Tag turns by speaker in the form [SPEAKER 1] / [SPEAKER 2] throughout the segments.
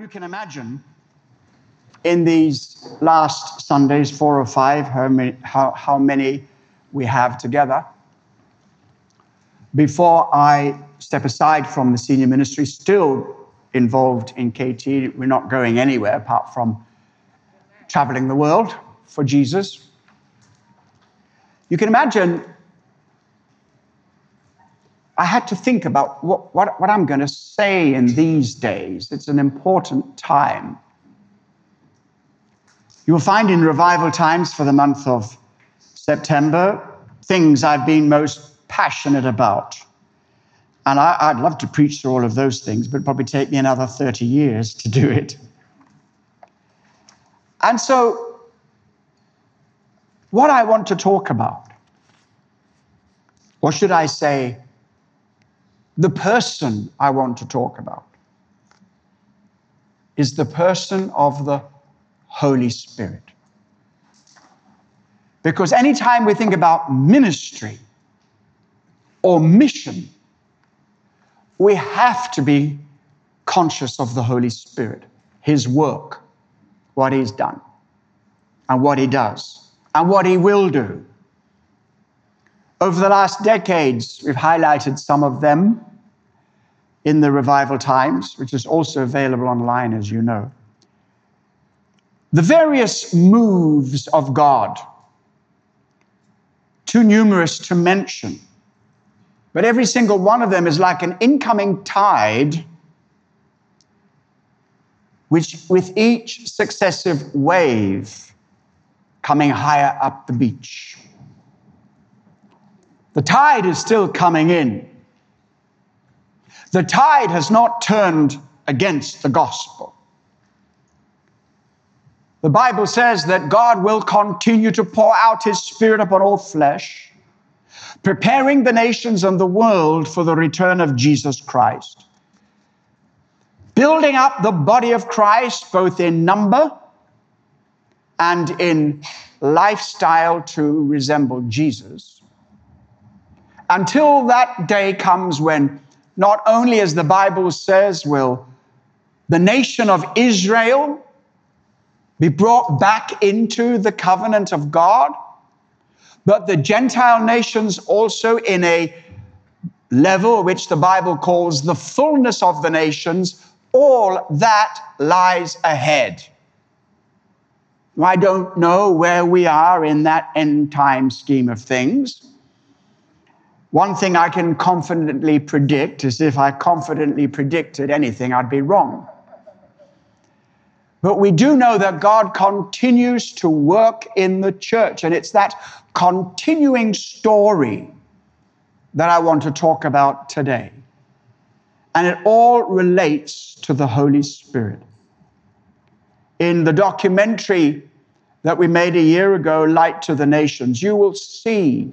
[SPEAKER 1] You can imagine in these last Sundays, four or five, how many, how, how many we have together. Before I step aside from the senior ministry, still involved in KT, we're not going anywhere apart from traveling the world for Jesus. You can imagine I had to think about what, what, what I'm going to say in these days. It's an important time. You will find in revival times for the month of September things I've been most passionate about. And I, would love to preach through all of those things, but it'd probably take me another 30 years to do it. And so, what I want to talk about, or should I say, the person I want to talk about is the person of the Holy Spirit. Because anytime we think about ministry or mission, we have to be conscious of the Holy Spirit, His work, what He's done, and what He does, and what He will do. Over the last decades, we've highlighted some of them in the Revival Times, which is also available online, as you know. The various moves of God, too numerous to mention, but every single one of them is like an incoming tide, which with each successive wave coming higher up the beach. The tide is still coming in. The tide has not turned against the gospel. The Bible says that God will continue to pour out his spirit upon all flesh, preparing the nations and the world for the return of Jesus Christ. Building up the body of Christ, both in number and in lifestyle to resemble Jesus, until that day comes when not only, as the Bible says, will the nation of Israel be brought back into the covenant of God, but the Gentile nations also in a level which the Bible calls the fullness of the nations, all that lies ahead. I don't know where we are in that end time scheme of things. One thing I can confidently predict is if I confidently predicted anything, I'd be wrong. But we do know that God continues to work in the church, and it's that continuing story that I want to talk about today. And it all relates to the Holy Spirit. In the documentary that we made a year ago, Light to the Nations, you will see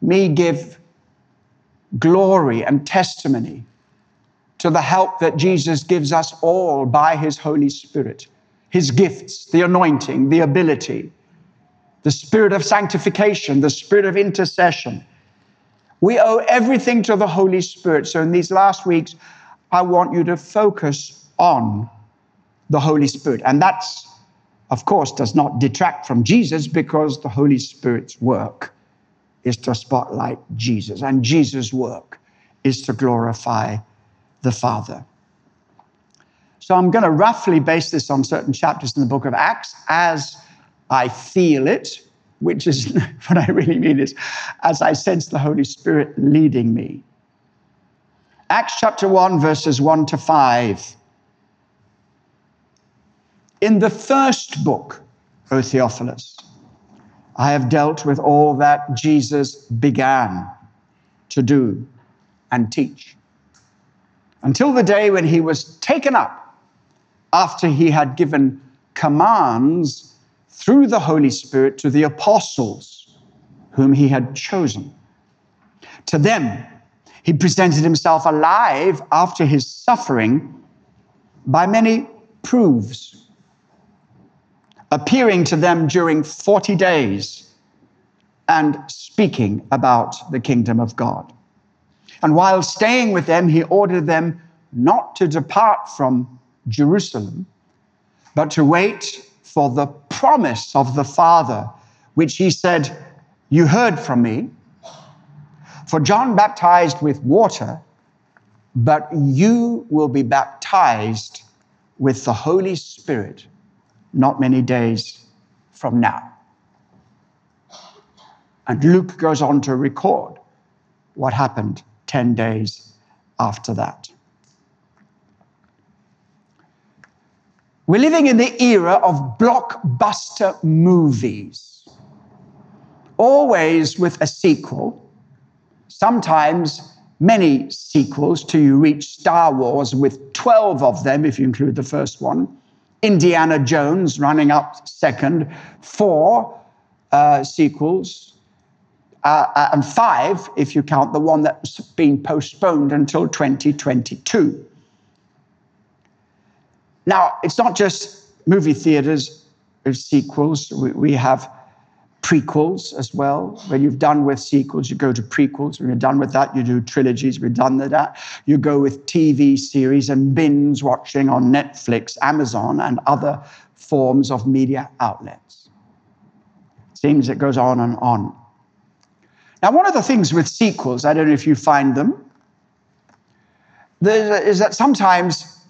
[SPEAKER 1] me give glory and testimony to the help that Jesus gives us all by his Holy Spirit, his gifts, the anointing, the ability, the spirit of sanctification, the spirit of intercession. We owe everything to the Holy Spirit. So, in these last weeks, I want you to focus on the Holy Spirit. And that's, of course, does not detract from Jesus because the Holy Spirit's work is to spotlight Jesus, and Jesus' work is to glorify the Father. So I'm going to roughly base this on certain chapters in the book of Acts as I feel it, which is what I really mean is as I sense the Holy Spirit leading me. Acts chapter 1, verses 1 to 5. In the first book, O Theophilus, I have dealt with all that Jesus began to do and teach until the day when he was taken up after he had given commands through the Holy Spirit to the apostles whom he had chosen. To them, he presented himself alive after his suffering by many proofs appearing to them during 40 days and speaking about the kingdom of God. And while staying with them, he ordered them not to depart from Jerusalem, but to wait for the promise of the Father, which he said, You heard from me. For John baptized with water, but you will be baptized with the Holy Spirit not many days from now. And Luke goes on to record what happened 10 days after that. We're living in the era of blockbuster movies, always with a sequel, sometimes many sequels till you reach Star Wars with 12 of them, if you include the first one. Indiana Jones running up second, four uh, sequels, uh, uh, and five if you count the one that's been postponed until 2022. Now, it's not just movie theaters with sequels, we, we have prequels as well. When you've done with sequels, you go to prequels. When you're done with that, you do trilogies. You're done with that, you go with TV series and binge watching on Netflix, Amazon, and other forms of media outlets. Seems it goes on and on. Now, one of the things with sequels, I don't know if you find them, is that sometimes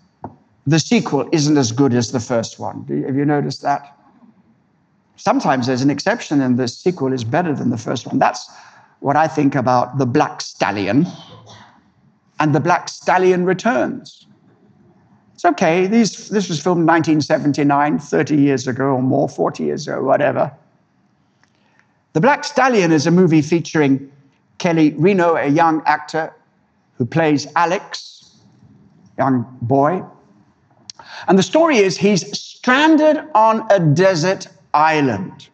[SPEAKER 1] the sequel isn't as good as the first one. Have you noticed that? Sometimes there's an exception, and the sequel is better than the first one. That's what I think about The Black Stallion and The Black Stallion Returns. It's okay. These, this was filmed in 1979, 30 years ago or more, 40 years ago, whatever. The Black Stallion is a movie featuring Kelly Reno, a young actor who plays Alex, young boy. And the story is he's stranded on a desert island.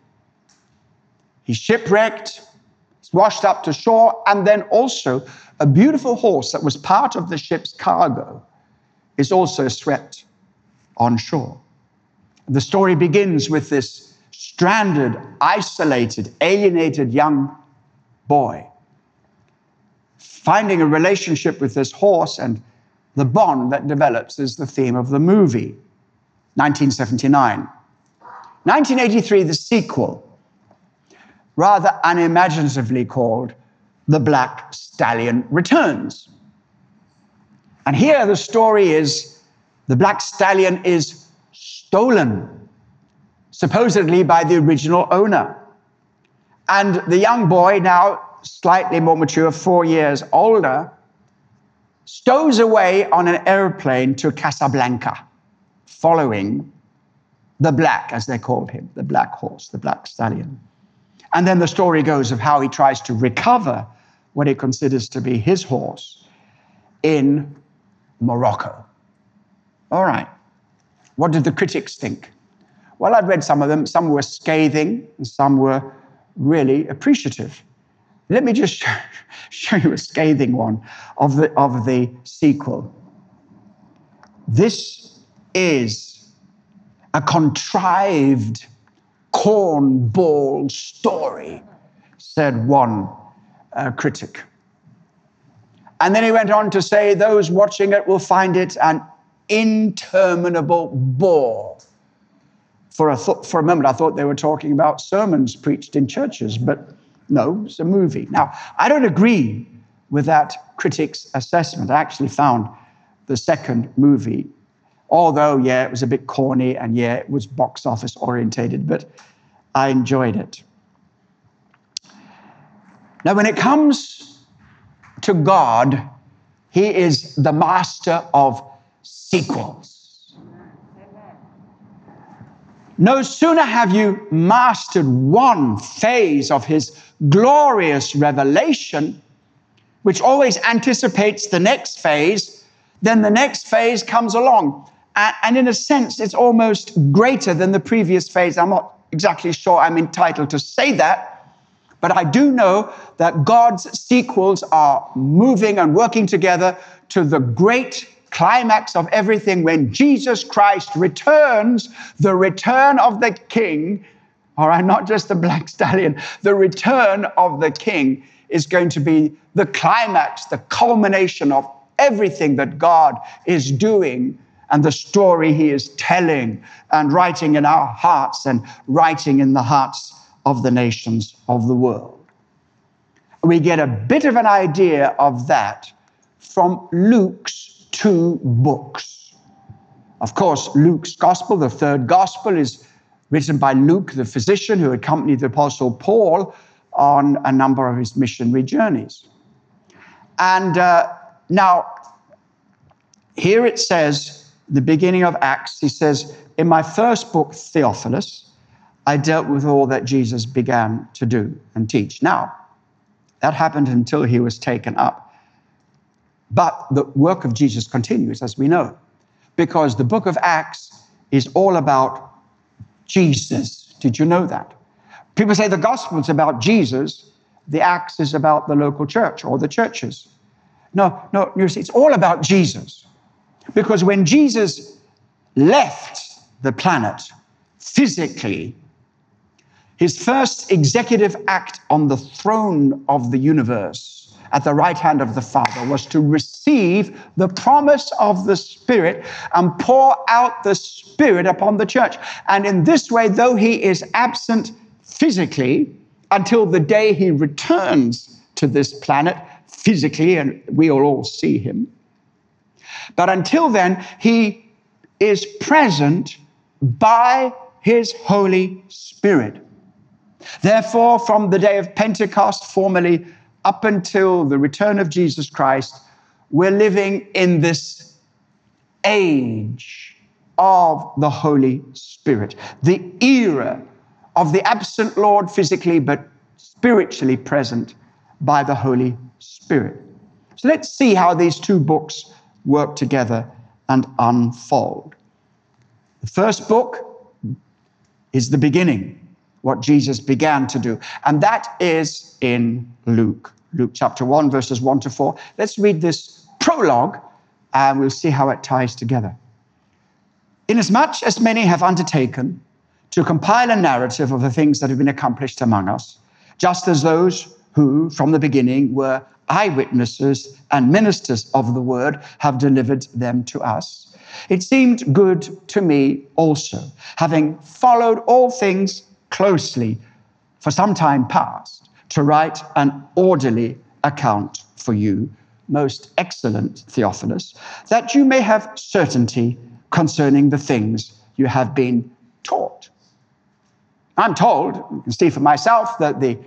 [SPEAKER 1] He's shipwrecked, he's washed up to shore, and then also a beautiful horse that was part of the ship's cargo is also swept on shore. The story begins with this stranded, isolated, alienated young boy finding a relationship with this horse and the bond that develops is the theme of the movie 1979 1983, the sequel, rather unimaginatively called The Black Stallion Returns. And here the story is the Black Stallion is stolen, supposedly by the original owner. And the young boy, now slightly more mature, four years older, stows away on an airplane to Casablanca, following the black, as they called him, the black horse, the black stallion. And then the story goes of how he tries to recover what he considers to be his horse in Morocco. All right. What did the critics think? Well, I'd read some of them. Some were scathing, and some were really appreciative. Let me just show you a scathing one of the, of the sequel. This is a contrived cornball story, said one uh, critic. And then he went on to say, those watching it will find it an interminable bore. For a, th- for a moment, I thought they were talking about sermons preached in churches, but no, it's a movie. Now, I don't agree with that critic's assessment. I actually found the second movie Although, yeah, it was a bit corny and yeah, it was box office orientated, but I enjoyed it. Now, when it comes to God, He is the master of sequels. No sooner have you mastered one phase of His glorious revelation, which always anticipates the next phase, then the next phase comes along. And in a sense, it's almost greater than the previous phase. I'm not exactly sure I'm entitled to say that, but I do know that God's sequels are moving and working together to the great climax of everything when Jesus Christ returns, the return of the King, all right, not just the black stallion, the return of the King is going to be the climax, the culmination of everything that God is doing and the story he is telling and writing in our hearts and writing in the hearts of the nations of the world. We get a bit of an idea of that from Luke's two books. Of course, Luke's gospel, the third gospel, is written by Luke, the physician who accompanied the Apostle Paul on a number of his missionary journeys. And uh, now, here it says, the beginning of Acts, he says, In my first book, Theophilus, I dealt with all that Jesus began to do and teach. Now, that happened until he was taken up. But the work of Jesus continues, as we know, because the book of Acts is all about Jesus. Did you know that? People say the gospel is about Jesus, the Acts is about the local church or the churches. No, no, you see, it's all about Jesus. Because when Jesus left the planet physically, his first executive act on the throne of the universe at the right hand of the Father was to receive the promise of the Spirit and pour out the Spirit upon the church. And in this way, though he is absent physically until the day he returns to this planet physically, and we will all see him, but until then, he is present by his Holy Spirit. Therefore, from the day of Pentecost, formally up until the return of Jesus Christ, we're living in this age of the Holy Spirit, the era of the absent Lord physically, but spiritually present by the Holy Spirit. So let's see how these two books work together and unfold. The first book is the beginning, what Jesus began to do, and that is in Luke. Luke chapter 1, verses 1 to 4. Let's read this prologue and we'll see how it ties together. Inasmuch as many have undertaken to compile a narrative of the things that have been accomplished among us, just as those who, from the beginning, were eyewitnesses and ministers of the word have delivered them to us. It seemed good to me also, having followed all things closely for some time past, to write an orderly account for you, most excellent Theophilus, that you may have certainty concerning the things you have been taught. I'm told, you can see for myself, that the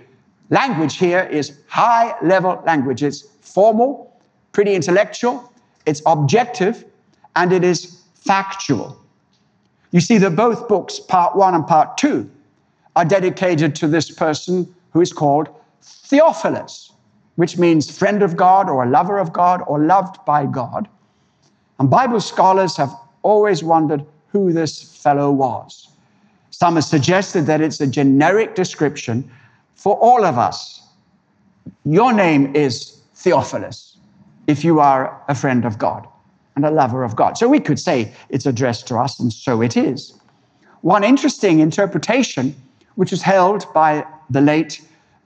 [SPEAKER 1] language here is high level language. It's formal, pretty intellectual, it's objective, and it is factual. You see that both books, part one and part two, are dedicated to this person who is called Theophilus, which means friend of God or a lover of God or loved by God. And Bible scholars have always wondered who this fellow was. Some have suggested that it's a generic description for all of us. Your name is Theophilus if you are a friend of God and a lover of God. So we could say it's addressed to us, and so it is. One interesting interpretation, which was held by the late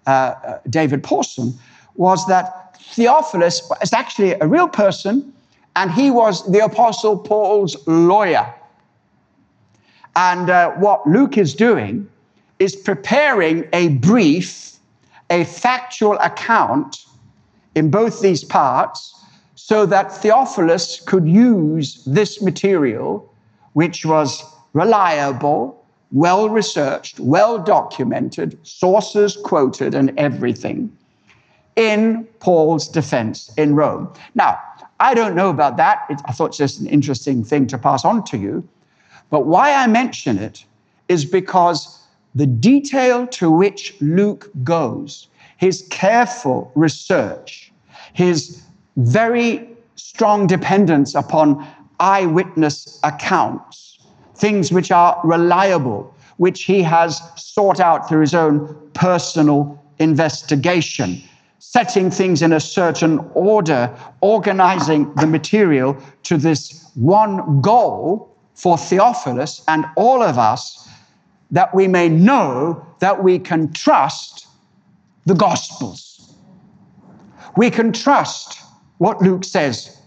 [SPEAKER 1] uh, uh David Pawson, was that Theophilus is actually a real person, and he was the Apostle Paul's lawyer. And uh, what Luke is doing is preparing a brief, a factual account in both these parts so that Theophilus could use this material, which was reliable, well researched, well documented, sources quoted, and everything, in Paul's defense in Rome. Now, I don't know about that. It, I thought it's just an interesting thing to pass on to you. But why I mention it is because the detail to which Luke goes, his careful research, his very strong dependence upon eyewitness accounts, things which are reliable, which he has sought out through his own personal investigation, setting things in a certain order, organizing the material to this one goal for Theophilus and all of us that we may know that we can trust the Gospels. We can trust what Luke says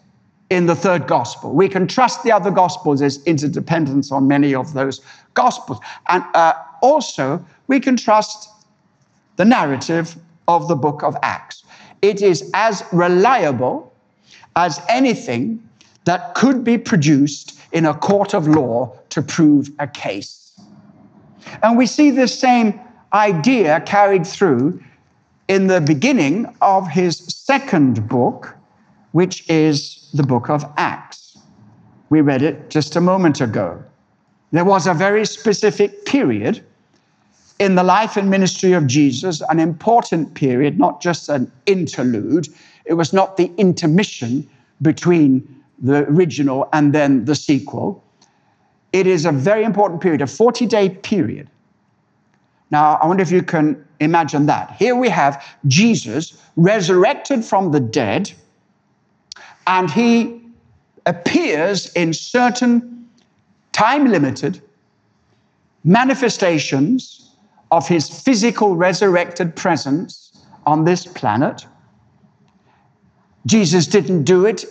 [SPEAKER 1] in the third gospel. We can trust the other gospels. There's interdependence on many of those gospels. And uh, also, we can trust the narrative of the book of Acts. It is as reliable as anything that could be produced in a court of law to prove a case. And we see this same idea carried through in the beginning of his second book, which is the book of Acts. We read it just a moment ago. There was a very specific period in the life and ministry of Jesus, an important period, not just an interlude. It was not the intermission between the original and then the sequel. It is a very important period, a 40 day period. Now, I wonder if you can imagine that. Here we have Jesus resurrected from the dead and he appears in certain time limited manifestations of his physical resurrected presence on this planet. Jesus didn't do it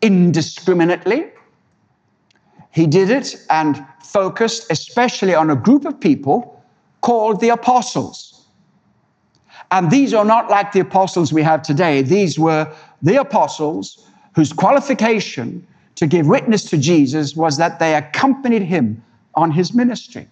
[SPEAKER 1] indiscriminately. He did it and focused especially on a group of people called the apostles. And these are not like the apostles we have today. These were the apostles whose qualification to give witness to Jesus was that they accompanied him on his ministry.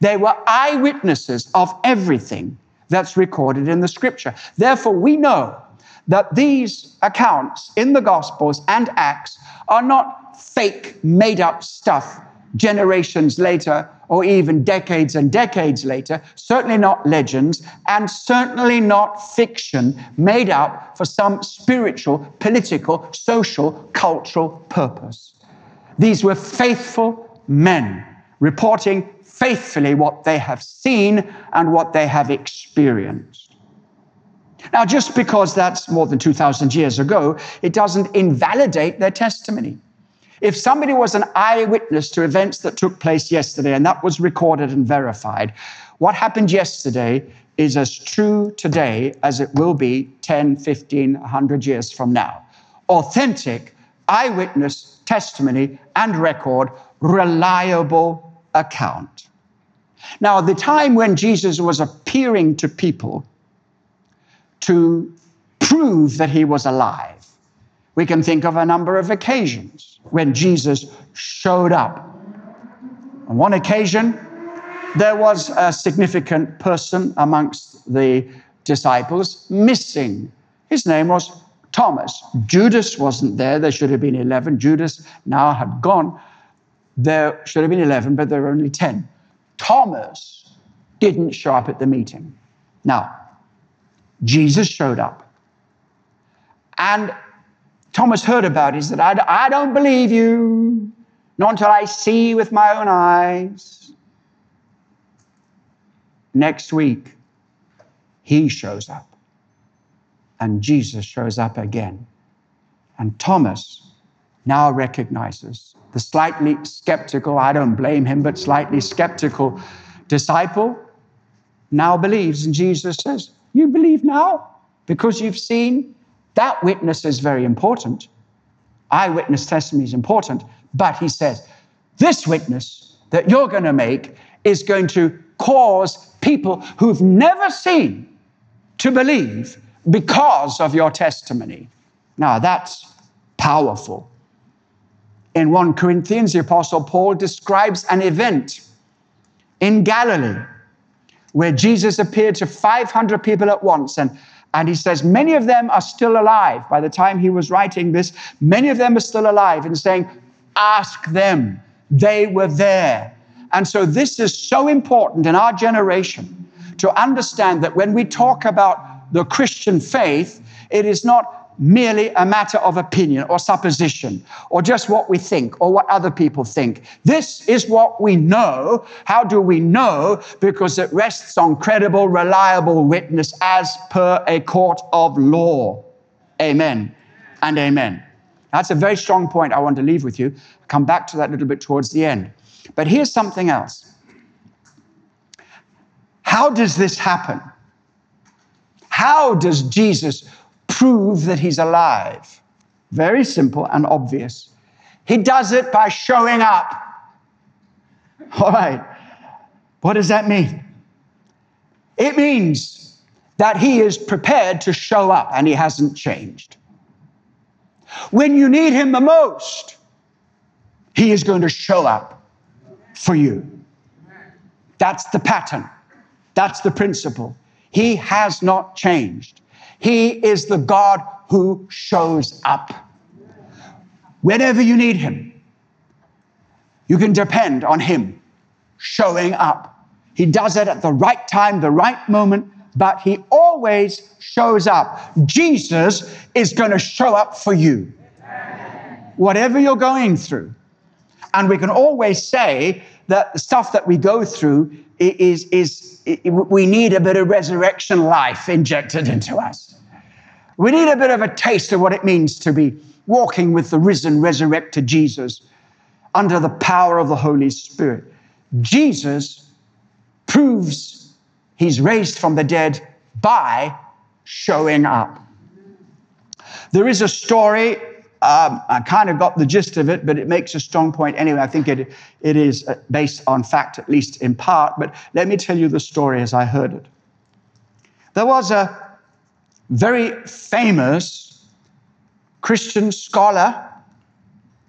[SPEAKER 1] They were eyewitnesses of everything that's recorded in the scripture. Therefore, we know that these accounts in the Gospels and Acts are not fake, made up stuff generations later or even decades and decades later, certainly not legends, and certainly not fiction made up for some spiritual, political, social, cultural purpose. These were faithful men reporting faithfully what they have seen and what they have experienced. Now, just because that's more than 2,000 years ago, it doesn't invalidate their testimony. If somebody was an eyewitness to events that took place yesterday and that was recorded and verified, what happened yesterday is as true today as it will be 10, 15, 100 years from now. Authentic eyewitness testimony and record, reliable account. Now, the time when Jesus was appearing to people to prove that he was alive, we can think of a number of occasions when Jesus showed up. On one occasion, there was a significant person amongst the disciples missing. His name was Thomas. Judas wasn't there. There should have been 11. Judas now had gone. There should have been 11, but there were only 10. Thomas didn't show up at the meeting. Now, Jesus showed up. And Thomas heard about it. He said, I, I don't believe you, not until I see with my own eyes. Next week, he shows up. And Jesus shows up again. And Thomas now recognizes the slightly skeptical, I don't blame him, but slightly skeptical disciple now believes. And Jesus says, You believe now because you've seen that witness is very important. Eyewitness testimony is important. But he says, this witness that you're going to make is going to cause people who've never seen to believe because of your testimony. Now, that's powerful. In 1 Corinthians, the Apostle Paul describes an event in Galilee where Jesus appeared to 500 people at once and and he says, many of them are still alive. By the time he was writing this, many of them are still alive and saying, ask them. They were there. And so this is so important in our generation to understand that when we talk about the Christian faith, it is not merely a matter of opinion or supposition or just what we think or what other people think. This is what we know. How do we know? Because it rests on credible, reliable witness as per a court of law. Amen and amen. That's a very strong point I want to leave with you. I'll come back to that a little bit towards the end. But here's something else. How does this happen? How does Jesus prove that he's alive. Very simple and obvious. He does it by showing up. All right. What does that mean? It means that he is prepared to show up and he hasn't changed. When you need him the most, he is going to show up for you. That's the pattern. That's the principle. He has not changed. He is the God who shows up. Whenever you need him, you can depend on him showing up. He does it at the right time, the right moment, but he always shows up. Jesus is going to show up for you. Whatever you're going through. And we can always say that the stuff that we go through is, is, is we need a bit of resurrection life injected into us. We need a bit of a taste of what it means to be walking with the risen, resurrected Jesus under the power of the Holy Spirit. Jesus proves he's raised from the dead by showing up. There is a story, um, I kind of got the gist of it, but it makes a strong point anyway. I think it, it is uh, based on fact, at least in part, but let me tell you the story as I heard it. There was a very famous Christian scholar,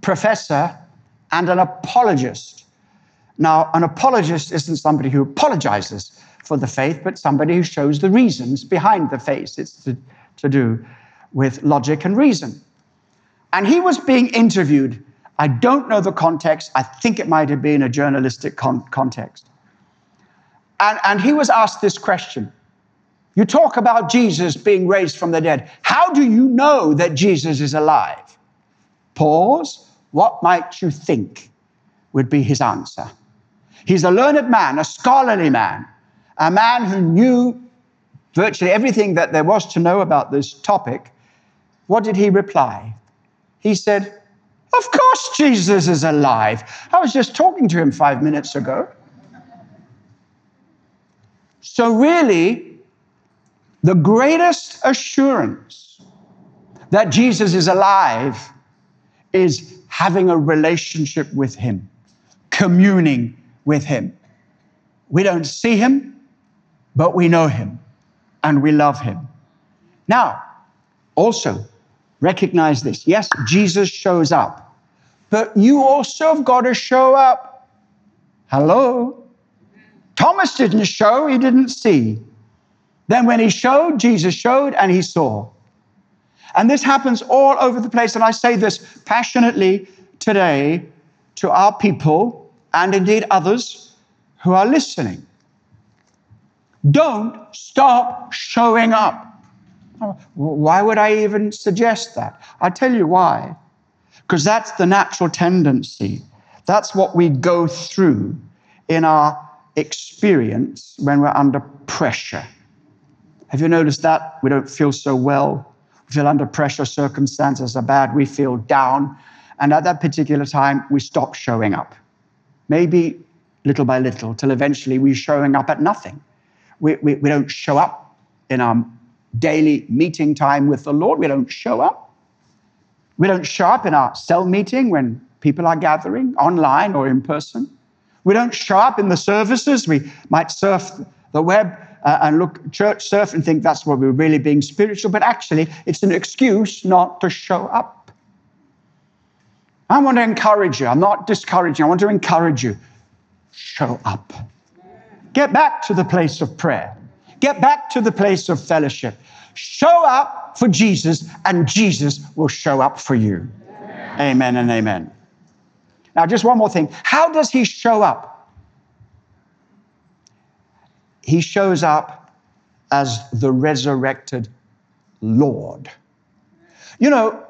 [SPEAKER 1] professor, and an apologist. Now, an apologist isn't somebody who apologizes for the faith, but somebody who shows the reasons behind the faith. It's to, to do with logic and reason. And he was being interviewed. I don't know the context. I think it might have been a journalistic con- context. And, and he was asked this question you talk about Jesus being raised from the dead. How do you know that Jesus is alive? Pause. What might you think would be his answer? He's a learned man, a scholarly man, a man who knew virtually everything that there was to know about this topic. What did he reply? He said, Of course, Jesus is alive. I was just talking to him five minutes ago. So, really, the greatest assurance that Jesus is alive is having a relationship with Him, communing with Him. We don't see Him, but we know Him and we love Him. Now, also recognize this yes, Jesus shows up, but you also have got to show up. Hello? Thomas didn't show, he didn't see. Then, when he showed, Jesus showed and he saw. And this happens all over the place. And I say this passionately today to our people and indeed others who are listening. Don't stop showing up. Why would I even suggest that? I'll tell you why. Because that's the natural tendency. That's what we go through in our experience when we're under pressure. Have you noticed that? We don't feel so well. We feel under pressure, circumstances are bad, we feel down. And at that particular time, we stop showing up. Maybe little by little, till eventually we're showing up at nothing. We, we, we don't show up in our daily meeting time with the Lord. We don't show up. We don't show up in our cell meeting when people are gathering, online or in person. We don't show up in the services. We might surf the web uh, and look church surf and think that's where we're really being spiritual, but actually it's an excuse not to show up. I want to encourage you. I'm not discouraging. I want to encourage you. Show up. Get back to the place of prayer. Get back to the place of fellowship. Show up for Jesus, and Jesus will show up for you. Amen, amen and amen. Now, just one more thing. How does he show up? he shows up as the resurrected Lord. You know,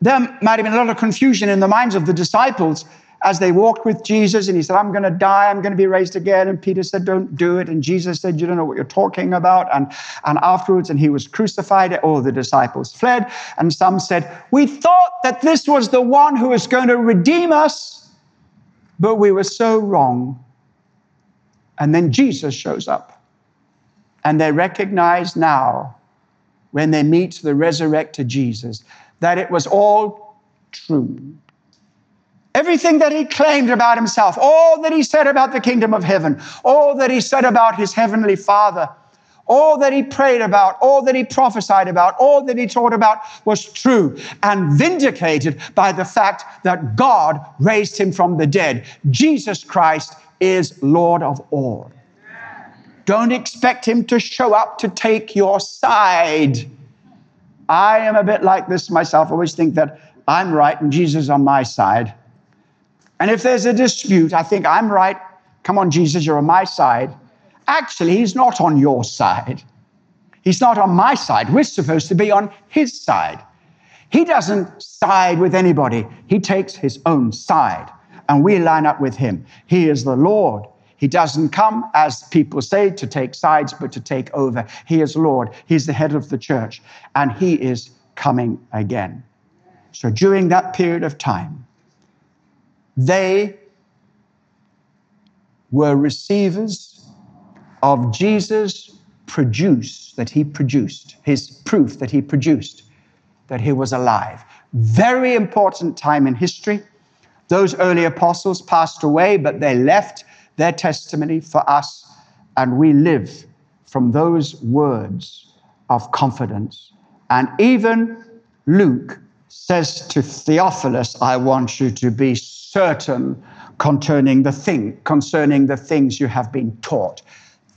[SPEAKER 1] there might have been a lot of confusion in the minds of the disciples as they walked with Jesus and he said, I'm going to die, I'm going to be raised again. And Peter said, Don't do it. And Jesus said, You don't know what you're talking about. And, and afterwards, and he was crucified, all the disciples fled. And some said, We thought that this was the one who was going to redeem us, but we were so wrong. And then Jesus shows up. And they recognize now, when they meet the resurrected Jesus, that it was all true. Everything that he claimed about himself, all that he said about the kingdom of heaven, all that he said about his heavenly Father, all that he prayed about, all that he prophesied about, all that he taught about was true and vindicated by the fact that God raised him from the dead. Jesus Christ is Lord of all. Don't expect him to show up to take your side. I am a bit like this myself. I always think that I'm right and Jesus is on my side. And if there's a dispute, I think I'm right. Come on, Jesus, you're on my side. Actually, he's not on your side. He's not on my side. We're supposed to be on his side. He doesn't side with anybody, he takes his own side, and we line up with him. He is the Lord. He doesn't come, as people say, to take sides, but to take over. He is Lord. He's the head of the church, and he is coming again. So during that period of time, they were receivers of Jesus' produce that he produced, his proof that he produced, that he was alive. Very important time in history. Those early apostles passed away, but they left their testimony for us, and we live from those words of confidence. And even Luke says to Theophilus, I want you to be certain concerning the thing, concerning the things you have been taught.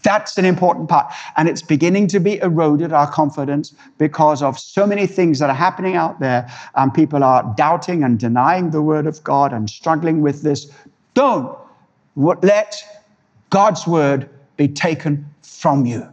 [SPEAKER 1] That's an important part. And it's beginning to be eroded, our confidence, because of so many things that are happening out there. And people are doubting and denying the word of God and struggling with this. Don't let God's word be taken from you.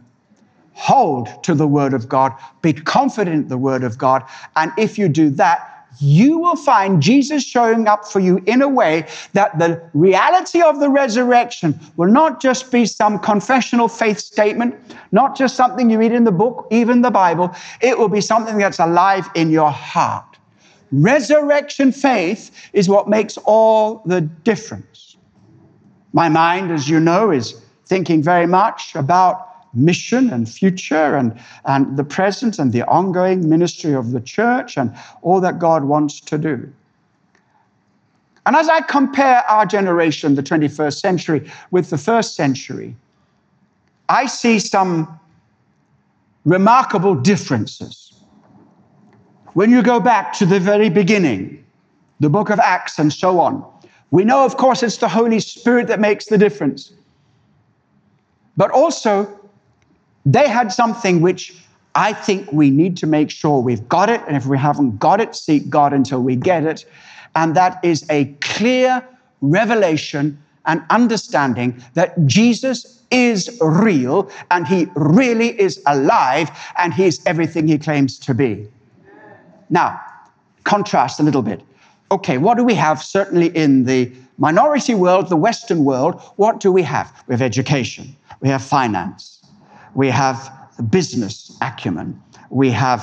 [SPEAKER 1] Hold to the word of God, be confident in the word of God. And if you do that, you will find Jesus showing up for you in a way that the reality of the resurrection will not just be some confessional faith statement, not just something you read in the book, even the Bible. It will be something that's alive in your heart. Resurrection faith is what makes all the difference. My mind, as you know, is thinking very much about mission and future and, and the present and the ongoing ministry of the church and all that God wants to do. And as I compare our generation, the 21st century, with the first century, I see some remarkable differences. When you go back to the very beginning, the book of Acts and so on, we know, of course, it's the Holy Spirit that makes the difference. But also, they had something which I think we need to make sure we've got it. And if we haven't got it, seek God until we get it. And that is a clear revelation and understanding that Jesus is real and he really is alive and he is everything he claims to be. Now, contrast a little bit. Okay, what do we have certainly in the minority world, the Western world? What do we have? We have education, we have finance, we have business acumen, we have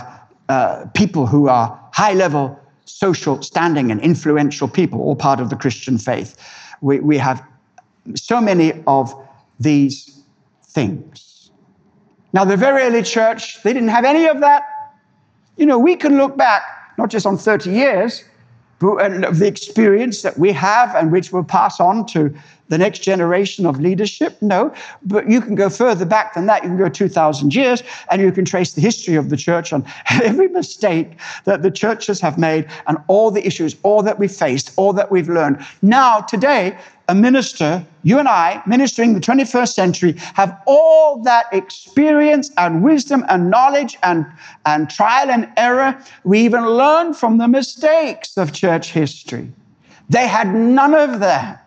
[SPEAKER 1] uh, people who are high level social standing and influential people, all part of the Christian faith. We, we have so many of these things. Now, the very early church, they didn't have any of that. You know, we can look back not just on 30 years, but of the experience that we have and which we'll pass on to the next generation of leadership? No, but you can go further back than that. You can go 2,000 years and you can trace the history of the church on every mistake that the churches have made and all the issues, all that we've faced, all that we've learned. Now, today, a minister, you and I, ministering the 21st century, have all that experience and wisdom and knowledge and, and trial and error. We even learn from the mistakes of church history. They had none of that.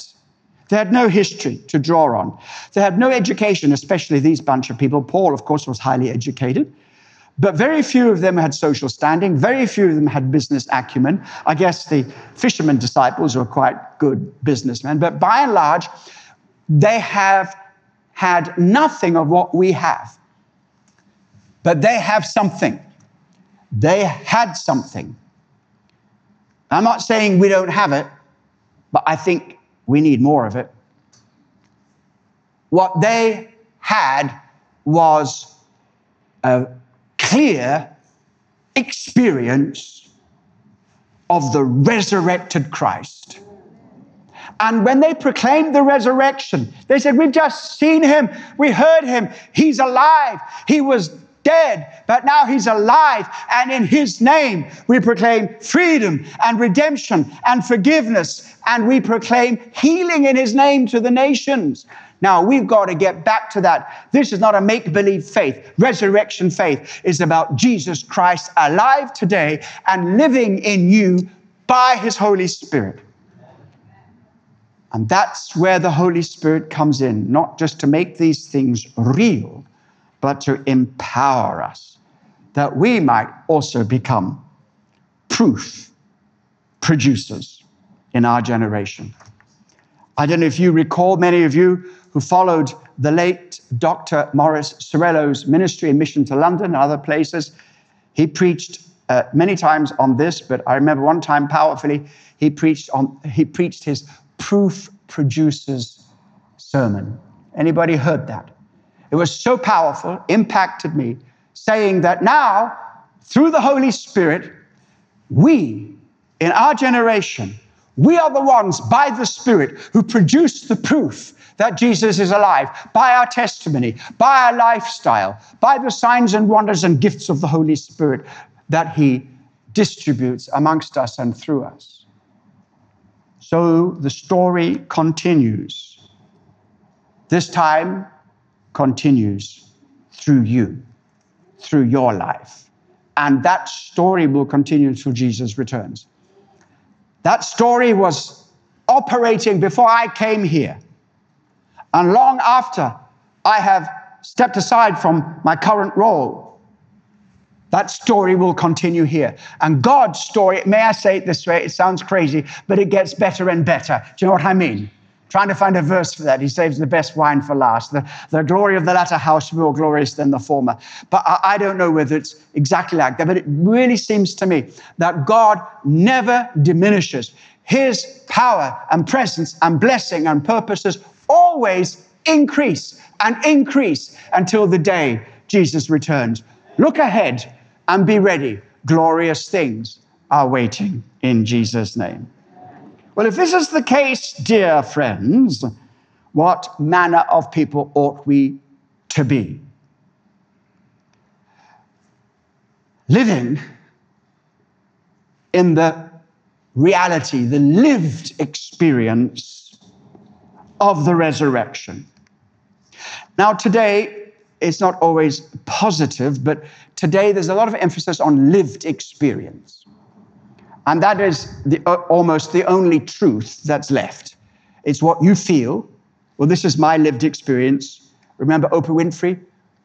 [SPEAKER 1] They had no history to draw on. They had no education, especially these bunch of people. Paul, of course, was highly educated. But very few of them had social standing. Very few of them had business acumen. I guess the fishermen disciples were quite good businessmen. But by and large, they have had nothing of what we have. But they have something. They had something. I'm not saying we don't have it, but I think we need more of it. What they had was a clear experience of the resurrected Christ. And when they proclaimed the resurrection, they said, We've just seen him. We heard him. He's alive. He was dead, but now he's alive. And in his name, we proclaim freedom and redemption and forgiveness. And we proclaim healing in his name to the nations. Now, we've got to get back to that. This is not a make believe faith. Resurrection faith is about Jesus Christ alive today and living in you by his Holy Spirit. And that's where the Holy Spirit comes in, not just to make these things real, but to empower us that we might also become proof producers in our generation. I don't know if you recall, many of you who followed the late Dr. Morris Cerullo's ministry and mission to London and other places. He preached uh, many times on this, but I remember one time powerfully, he preached on he preached his proof producers sermon. Anybody heard that? It was so powerful, impacted me, saying that now, through the Holy Spirit, we in our generation, we are the ones by the Spirit who produce the proof that Jesus is alive by our testimony, by our lifestyle, by the signs and wonders and gifts of the Holy Spirit that He distributes amongst us and through us. So the story continues. This time continues through you, through your life. And that story will continue until Jesus returns. That story was operating before I came here. And long after I have stepped aside from my current role, that story will continue here. And God's story, may I say it this way, it sounds crazy, but it gets better and better. Do you know what I mean? Trying to find a verse for that. He saves the best wine for last. The, the glory of the latter house more glorious than the former. But I, I don't know whether it's exactly like that, but it really seems to me that God never diminishes. His power and presence and blessing and purposes always increase and increase until the day Jesus returns. Look ahead and be ready. Glorious things are waiting in Jesus' name. Well, if this is the case, dear friends, what manner of people ought we to be? Living in the reality, the lived experience of the resurrection. Now, today, it's not always positive, but today there's a lot of emphasis on lived experience. And that is the, uh, almost the only truth that's left. It's what you feel. Well, this is my lived experience. Remember Oprah Winfrey?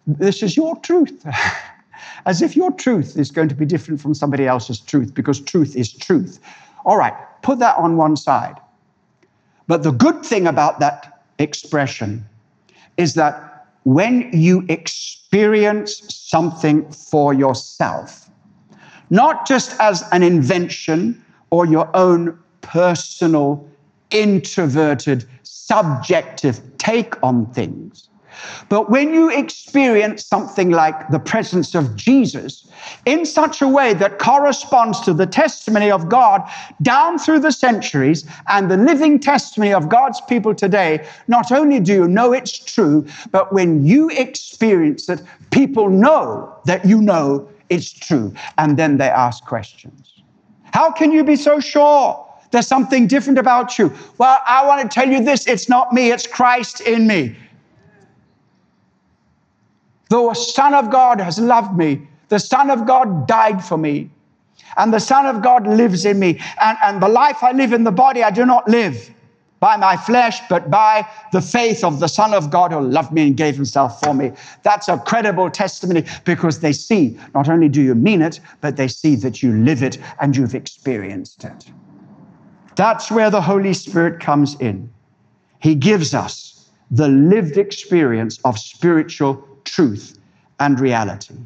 [SPEAKER 1] This is your truth. As if your truth is going to be different from somebody else's truth because truth is truth. All right, put that on one side. But the good thing about that expression is that when you experience something for yourself, not just as an invention or your own personal, introverted, subjective take on things, but when you experience something like the presence of Jesus in such a way that corresponds to the testimony of God down through the centuries and the living testimony of God's people today, not only do you know it's true, but when you experience it, people know that you know it's true. And then they ask questions. How can you be so sure? There's something different about you. Well, I want to tell you this it's not me, it's Christ in me. The Son of God has loved me. The Son of God died for me. And the Son of God lives in me. And, and the life I live in the body, I do not live by my flesh, but by the faith of the Son of God who loved me and gave himself for me. That's a credible testimony because they see not only do you mean it, but they see that you live it and you've experienced it. That's where the Holy Spirit comes in. He gives us the lived experience of spiritual truth and reality.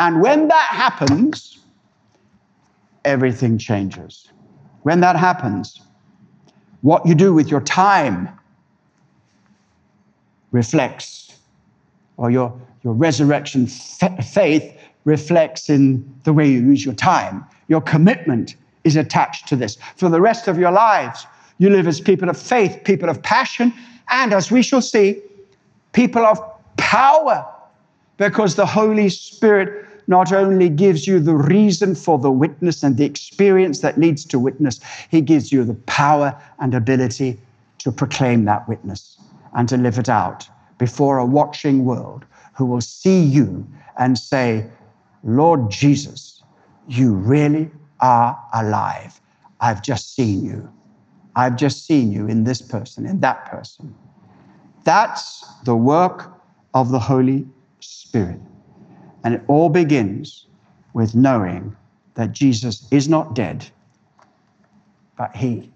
[SPEAKER 1] And when that happens, everything changes. When that happens, what you do with your time reflects, or your, your resurrection f- faith reflects in the way you use your time. Your commitment is attached to this. For the rest of your lives, you live as people of faith, people of passion, and as we shall see, people of power, because the Holy Spirit not only gives you the reason for the witness and the experience that leads to witness, He gives you the power and ability to proclaim that witness and to live it out before a watching world who will see you and say, Lord Jesus, you really are alive. I've just seen you. I've just seen you in this person, in that person. That's the work of the Holy Spirit. And it all begins with knowing that Jesus is not dead, but he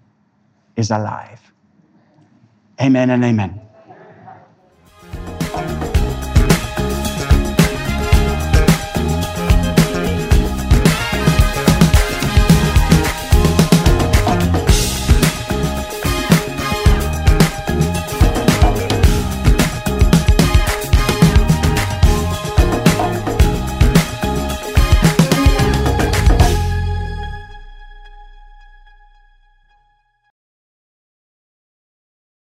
[SPEAKER 1] is alive. Amen and amen.